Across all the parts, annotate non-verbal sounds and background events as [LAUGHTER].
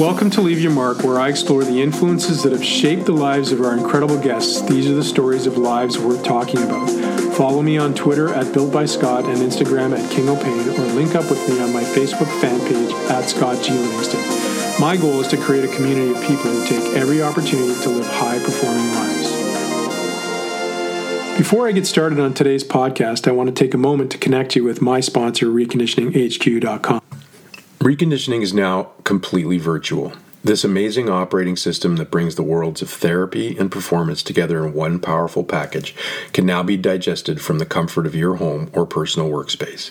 Welcome to Leave Your Mark, where I explore the influences that have shaped the lives of our incredible guests. These are the stories of lives worth talking about. Follow me on Twitter at Built by Scott and Instagram at King O'Pain, or link up with me on my Facebook fan page at Scott G. Livingston. My goal is to create a community of people who take every opportunity to live high performing lives. Before I get started on today's podcast, I want to take a moment to connect you with my sponsor, reconditioninghq.com. Reconditioning is now completely virtual. This amazing operating system that brings the worlds of therapy and performance together in one powerful package can now be digested from the comfort of your home or personal workspace.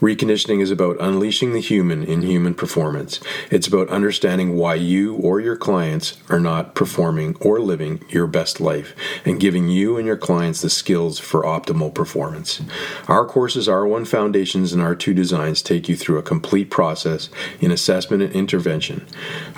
Reconditioning is about unleashing the human in human performance. It's about understanding why you or your clients are not performing or living your best life and giving you and your clients the skills for optimal performance. Our courses R1 Foundations and R2 Designs take you through a complete process in assessment and intervention.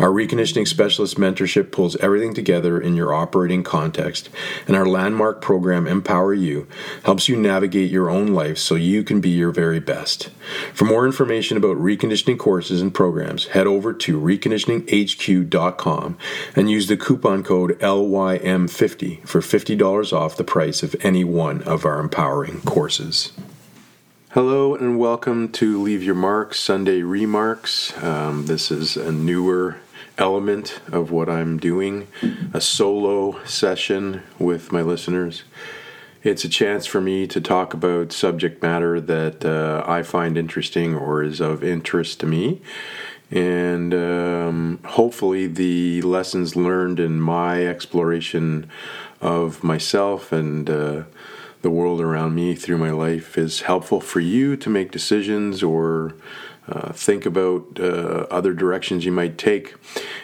Our Reconditioning Specialist Mentorship pulls everything together in your operating context, and our landmark program, Empower You, helps you navigate your own life so you can be your very best. For more information about reconditioning courses and programs, head over to reconditioninghq.com and use the coupon code LYM50 for $50 off the price of any one of our empowering courses. Hello and welcome to Leave Your Mark Sunday Remarks. Um, this is a newer element of what I'm doing, a solo session with my listeners. It's a chance for me to talk about subject matter that uh, I find interesting or is of interest to me. And um, hopefully, the lessons learned in my exploration of myself and uh, the world around me through my life is helpful for you to make decisions or uh, think about uh, other directions you might take.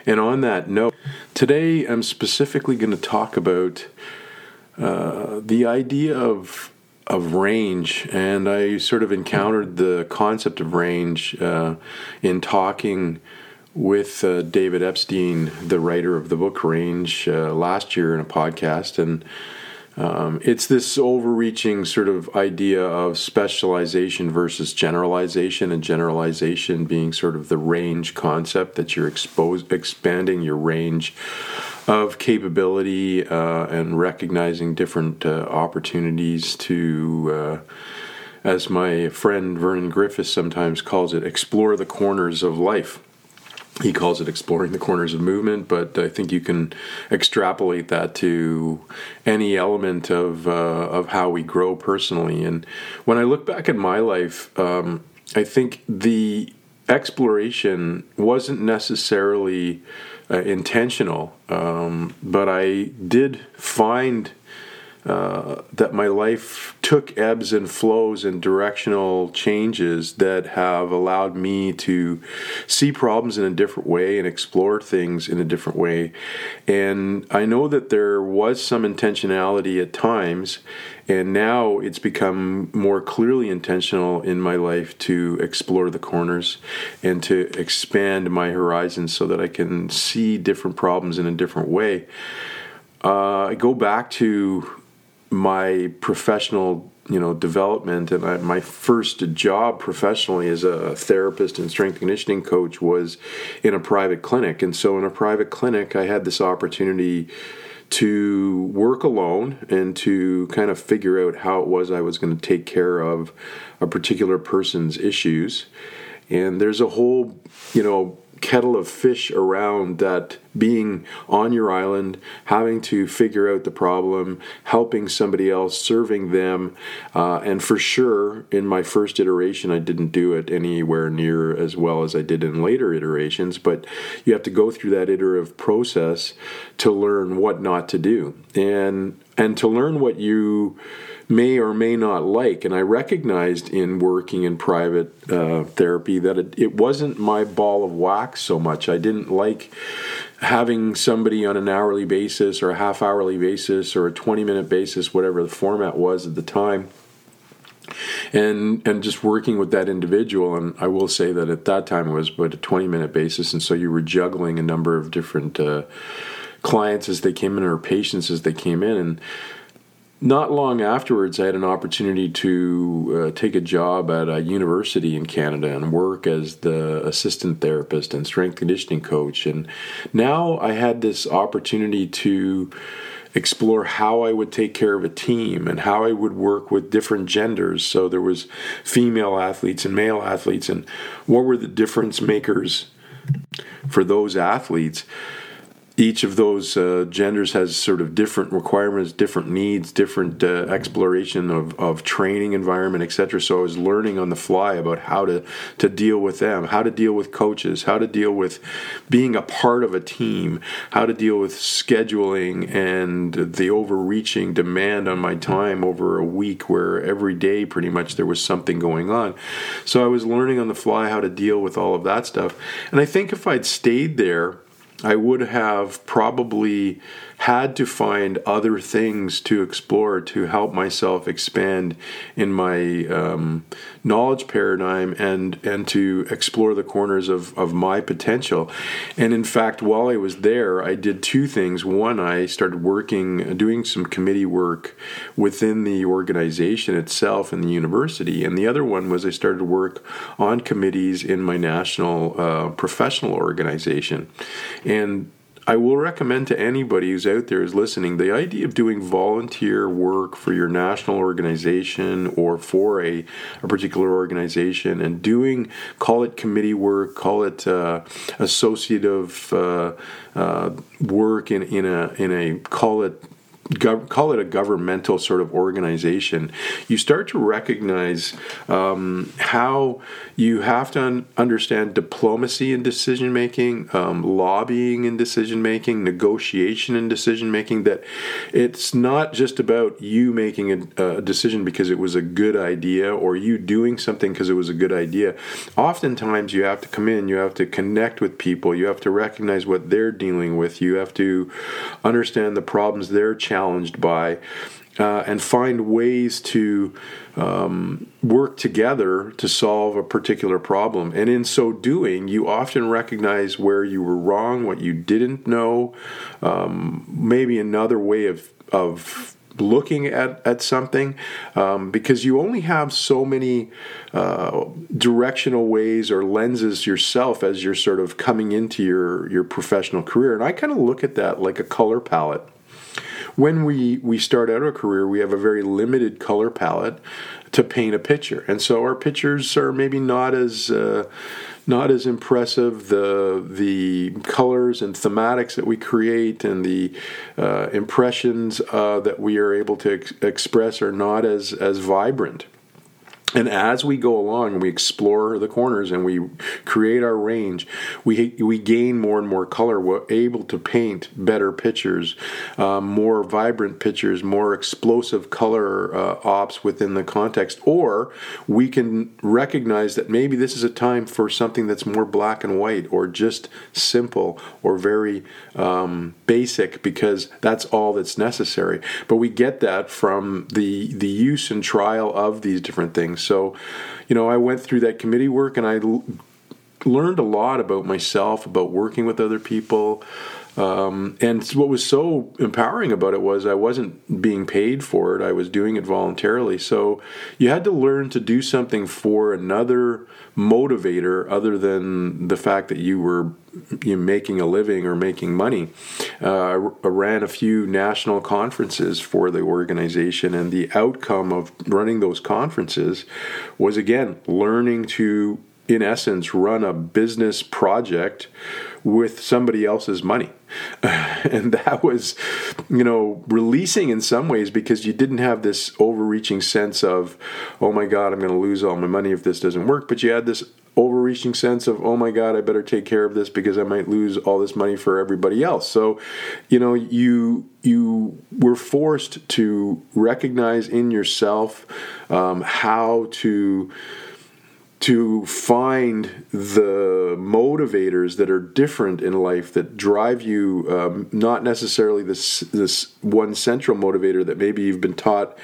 And on that note, today I'm specifically going to talk about uh, the idea of of range, and I sort of encountered the concept of range uh, in talking with uh, David Epstein, the writer of the book Range, last year in a podcast, and um, it's this overreaching sort of idea of specialization versus generalization, and generalization being sort of the range concept that you're expanding your range of capability uh, and recognizing different uh, opportunities to. Uh, as my friend Vernon Griffiths sometimes calls it, explore the corners of life he calls it exploring the corners of movement, but I think you can extrapolate that to any element of uh, of how we grow personally. And when I look back at my life, um, I think the exploration wasn't necessarily uh, intentional, um, but I did find uh, that my life took ebbs and flows and directional changes that have allowed me to see problems in a different way and explore things in a different way. And I know that there was some intentionality at times, and now it's become more clearly intentional in my life to explore the corners and to expand my horizons so that I can see different problems in a different way. Uh, I go back to my professional you know development and I, my first job professionally as a therapist and strength conditioning coach was in a private clinic. And so in a private clinic i had this opportunity to work alone and to kind of figure out how it was i was going to take care of a particular person's issues. And there's a whole you know kettle of fish around that being on your island, having to figure out the problem, helping somebody else, serving them. Uh, and for sure, in my first iteration, I didn't do it anywhere near as well as I did in later iterations, but you have to go through that iterative process to learn what not to do. And and to learn what you may or may not like. And I recognized in working in private uh, therapy that it, it wasn't my ball of wax so much. I didn't like having somebody on an hourly basis or a half hourly basis or a 20 minute basis, whatever the format was at the time. And and just working with that individual, and I will say that at that time it was but a 20 minute basis, and so you were juggling a number of different uh, clients as they came in or patients as they came in, and not long afterwards, I had an opportunity to uh, take a job at a university in Canada and work as the assistant therapist and strength conditioning coach. And now I had this opportunity to explore how I would take care of a team and how I would work with different genders. So there was female athletes and male athletes, and what were the difference makers for those athletes each of those uh, genders has sort of different requirements, different needs, different uh, exploration of, of training environment, etc. So I was learning on the fly about how to to deal with them, how to deal with coaches, how to deal with being a part of a team, how to deal with scheduling and the overreaching demand on my time over a week, where every day pretty much there was something going on. So I was learning on the fly how to deal with all of that stuff, and I think if I'd stayed there I would have probably had to find other things to explore to help myself expand in my um, knowledge paradigm and and to explore the corners of, of my potential. And in fact, while I was there, I did two things. One, I started working, doing some committee work within the organization itself in the university. And the other one was I started work on committees in my national uh, professional organization. And I will recommend to anybody who's out there is listening the idea of doing volunteer work for your national organization or for a, a particular organization and doing call it committee work, call it uh, associative uh, uh, work in, in a in a call it gov- call it a governmental sort of organization, you start to recognize um, how you have to un- understand diplomacy in decision making, um, lobbying in decision making, negotiation in decision making. That it's not just about you making a, a decision because it was a good idea or you doing something because it was a good idea. Oftentimes, you have to come in, you have to connect with people, you have to recognize what they're dealing with, you have to understand the problems they're challenging challenged by, uh, and find ways to um, work together to solve a particular problem. And in so doing, you often recognize where you were wrong, what you didn't know, um, maybe another way of of looking at, at something um, because you only have so many uh, directional ways or lenses yourself as you're sort of coming into your, your professional career. And I kind of look at that like a color palette when we, we start out our career, we have a very limited color palette to paint a picture. And so our pictures are maybe not as. Uh, not as impressive. The the colors and thematics that we create and the uh, impressions uh, that we are able to ex- express are not as as vibrant. And as we go along and we explore the corners and we create our range, we we gain more and more color. We're able to paint better pictures, um, more vibrant pictures, more explosive color uh, ops within the context. Or we can recognize that maybe this is a time for something that's more black and white, or just simple, or very um, basic, because that's all that's necessary. But we get that from the the use and trial of these different things. So, you know, I went through that committee work and I l- learned a lot about myself, about working with other people. Um, and what was so empowering about it was I wasn't being paid for it, I was doing it voluntarily. So you had to learn to do something for another motivator other than the fact that you were you know, making a living or making money. Uh, I ran a few national conferences for the organization, and the outcome of running those conferences was again learning to, in essence, run a business project with somebody else's money. [LAUGHS] and that was, you know, releasing in some ways because you didn't have this overreaching sense of, oh my God, I'm going to lose all my money if this doesn't work. But you had this overreaching sense of, oh my God, I better take care of this because I might lose all this money for everybody else. So, you know, you you were forced to recognize in yourself um, how to to find the motivators that are different in life that drive you um, not necessarily this this one central motivator that maybe you've been taught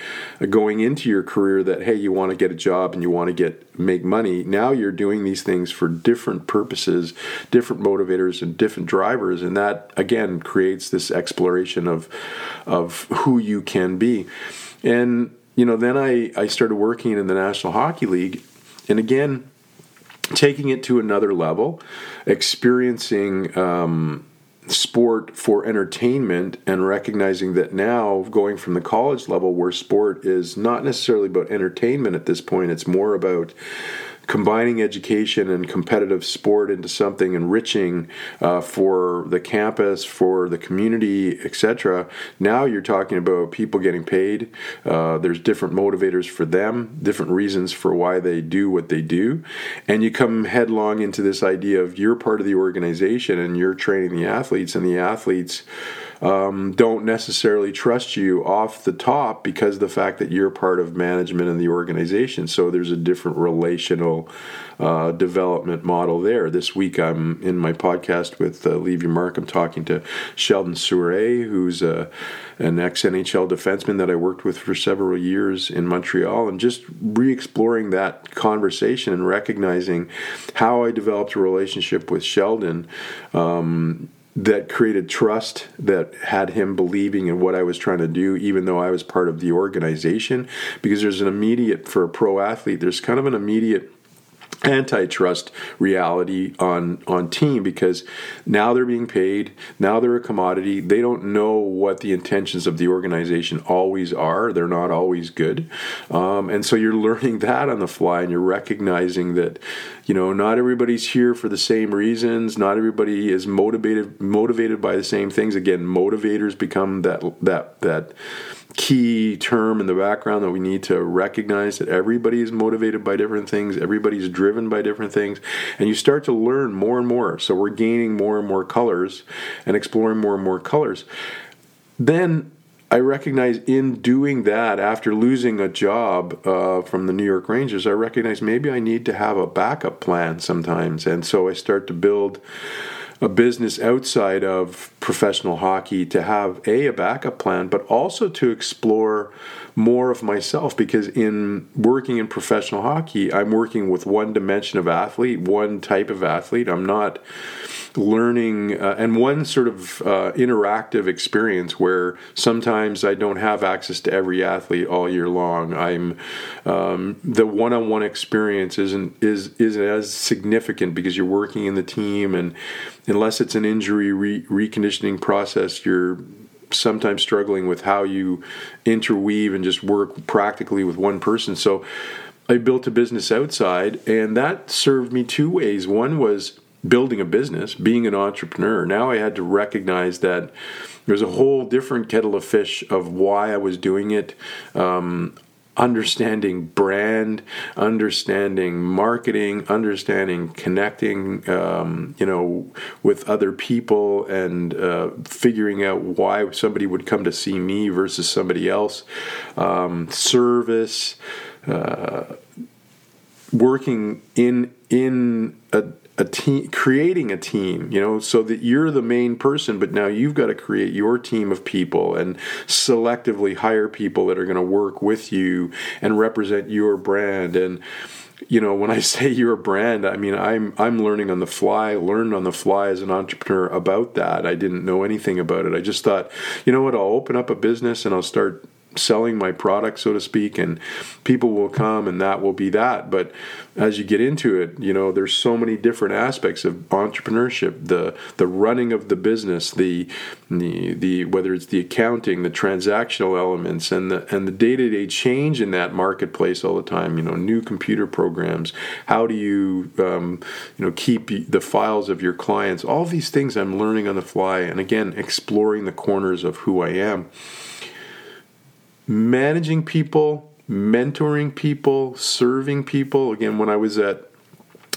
going into your career that hey you want to get a job and you want to get make money. Now you're doing these things for different purposes different motivators and different drivers and that again creates this exploration of of who you can be. And you know then I I started working in the National Hockey League and again, taking it to another level, experiencing um, sport for entertainment and recognizing that now going from the college level where sport is not necessarily about entertainment at this point, it's more about combining education and competitive sport into something enriching uh, for the campus, for the community, etc. Now you're talking about people getting paid. Uh, there's different motivators for them, different reasons for why they do what they do, and you come headlong into this idea of you're part of the organization and you're training the athletes, and the athletes um, don't necessarily trust you off the top because the fact that you're part of management and the organization. So there's a different relational uh, development model there. This week I'm in my podcast with uh, Leave Your Mark. I'm talking to Sheldon Souray, who's uh, an ex NHL defenseman that I worked with for several years in Montreal, and just re exploring that conversation and recognizing how I developed a relationship with Sheldon. Um, that created trust that had him believing in what I was trying to do, even though I was part of the organization. Because there's an immediate, for a pro athlete, there's kind of an immediate antitrust reality on on team because now they're being paid now they're a commodity. They don't know what the intentions of the organization always are. They're not always good. Um, and so you're learning that on the fly and you're recognizing that you know not everybody's here for the same reasons. Not everybody is motivated motivated by the same things. Again motivators become that that that key term in the background that we need to recognize that everybody is motivated by different things, everybody's driven by different things, and you start to learn more and more. So we're gaining more and more colors and exploring more and more colors. Then I recognize in doing that, after losing a job uh, from the New York Rangers, I recognize maybe I need to have a backup plan sometimes. And so I start to build a business outside of professional hockey to have a a backup plan but also to explore more of myself because in working in professional hockey I'm working with one dimension of athlete one type of athlete I'm not learning uh, and one sort of uh, interactive experience where sometimes I don't have access to every athlete all year long. I'm um, the one-on-one experience isn't is isn't as significant because you're working in the team and unless it's an injury re- reconditioning process, you're sometimes struggling with how you interweave and just work practically with one person. So I built a business outside, and that served me two ways. One was building a business, being an entrepreneur. Now I had to recognize that there's a whole different kettle of fish of why I was doing it. Um, understanding brand, understanding marketing, understanding connecting, um, you know, with other people, and uh, figuring out why somebody would come to see me versus somebody else. Um, service, uh, working in in a a team creating a team you know so that you're the main person but now you've got to create your team of people and selectively hire people that are going to work with you and represent your brand. And you know when i [LAUGHS] say your brand i mean i'm i'm learning on the fly learned on the fly as an entrepreneur about that. I didn't know anything about it. I just thought you know what? I'll open up a business and i'll start selling my product, so to speak, and people will come and that will be that. But as you get into it, you know, there's so many different aspects of entrepreneurship, the the running of the business, the the, the whether it's the accounting, the transactional elements and the and the day-to-day change in that marketplace all the time, you know, new computer programs, how do you um, you know keep the files of your clients, all these things I'm learning on the fly and again exploring the corners of who I am managing people, mentoring people, serving people. Again, when I was at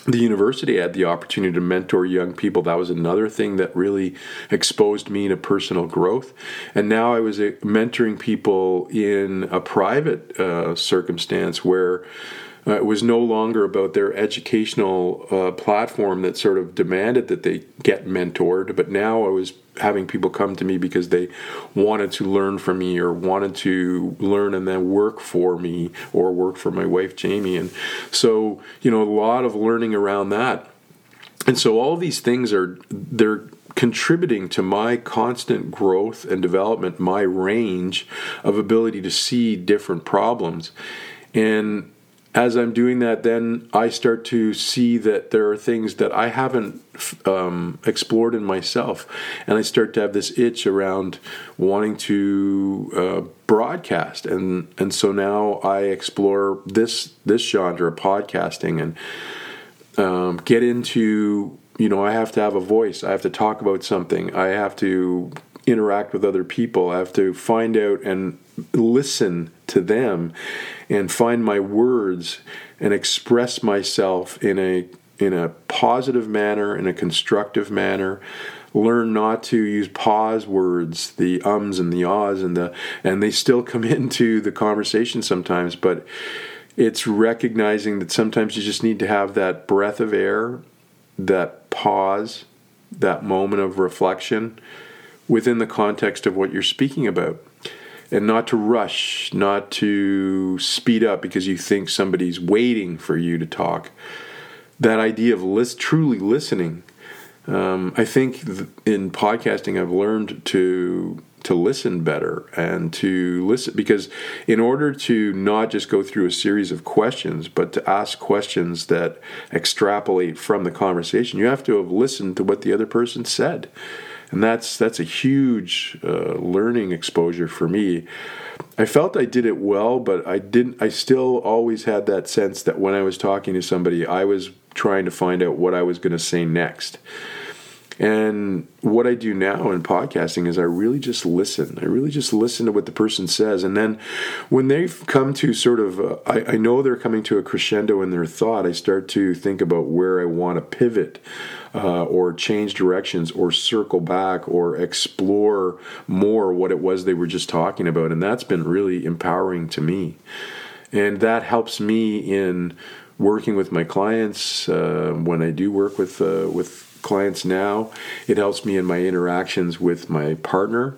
the university, I had the opportunity to mentor young people. That was another thing that really exposed me to personal growth. And now I was uh, mentoring people in a private uh, circumstance where uh, it was no longer about their educational uh, platform that sort of demanded that they get mentored, but now I was having people come to me because they wanted to learn from me or wanted to learn and then work for me or work for my wife Jamie. And so, you know, a lot of learning around that. And so all these things are they're contributing to my constant growth and development, my range of ability to see different problems. And as I'm doing that, then I start to see that there are things that I haven't um, explored in myself, and I start to have this itch around wanting to uh, broadcast, and and so now I explore this this genre, podcasting, and um, get into you know I have to have a voice, I have to talk about something, I have to interact with other people, I have to find out and listen to them and find my words and express myself in a in a positive manner, in a constructive manner. Learn not to use pause words, the ums and the ahs and the and they still come [LAUGHS] into the conversation sometimes, but it's recognizing that sometimes you just need to have that breath of air, that pause, that moment of reflection within the context of what you're speaking about and not to rush, not to speed up because you think somebody's waiting for you to talk. That idea of list, truly listening. Um, I think in podcasting, I've learned to to listen better and to listen because in order to not just go through a series of questions but to ask questions that extrapolate from the conversation you have to have listened to what the other person said and that's that's a huge uh, learning exposure for me. I felt I did it well, but I didn't. I still always had that sense that when I was talking to somebody, I was trying to find out what I was going to say next. And what I do now in podcasting is I really just listen. I really just listen to what the person says. And then when they've come to sort of, uh, I, I know they're coming to a crescendo in their thought, I start to think about where I want to pivot uh, or change directions or circle back or explore more what it was they were just talking about. And that's been really empowering to me. And that helps me in working with my clients uh, when I do work with uh, with clients now. It helps me in my interactions with my partner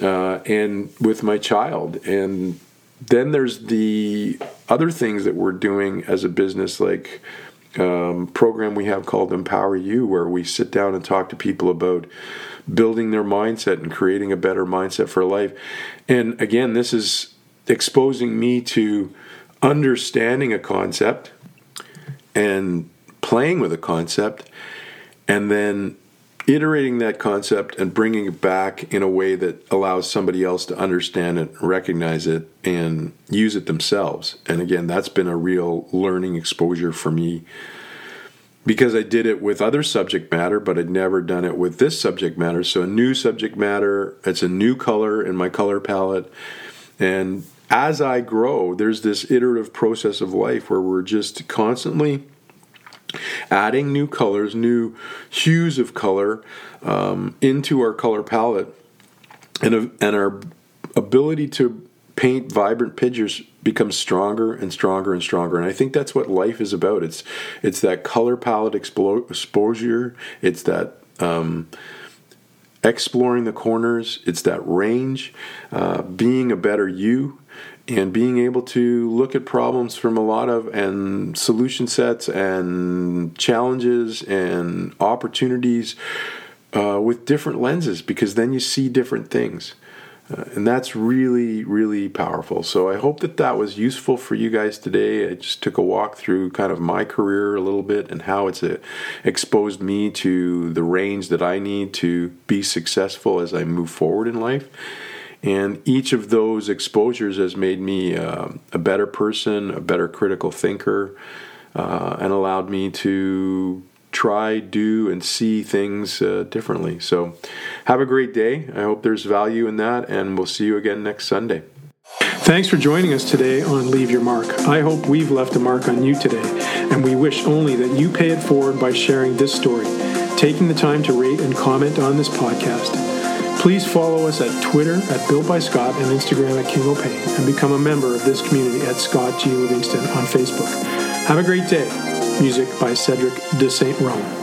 uh, and with my child. And then there's the other things that we're doing as a business, like um, program we have called Empower You, where we sit down and talk to people about building their mindset and creating a better mindset for life. And again, this is exposing me to understanding a concept and playing with a concept and then iterating that concept and bringing it back in a way that allows somebody else to understand it, recognize it, and use it themselves. And again, that's been a real learning exposure for me because I did it with other subject matter, but I'd never done it with this subject matter. So, a new subject matter, it's a new color in my color palette. And as I grow, there's this iterative process of life where we're just constantly adding new colors, new hues of color um, into our color palette, and, and our ability to paint vibrant pictures becomes stronger and stronger and stronger. And I think that's what life is about. It's it's that color palette exposure. It's that um, exploring the corners. It's that range, uh, being a better you and being able to look at problems from a lot of and solution sets and challenges and opportunities uh, with different lenses because then you see different things uh, and that's really really powerful. So i hope that that was useful for you guys today. I just took a walk through kind of my career a little bit and how it's uh, exposed me to the range that i need to be successful as i move forward in life. And each of those exposures has made me uh, a better person, a better critical thinker, uh, and allowed me to try, do, and see things uh, differently. So, have a great day. I hope there's value in that, and we'll see you again next Sunday. Thanks for joining us today on Leave Your Mark. I hope we've left a mark on you today, and we wish only that you pay it forward by sharing this story, taking the time to rate and comment on this podcast. Please follow us at Twitter at Built by Scott and Instagram at King O'Pain and become a member of this community at Scott G. Livingston on Facebook. Have a great day. Music by Cedric de Saint Rome.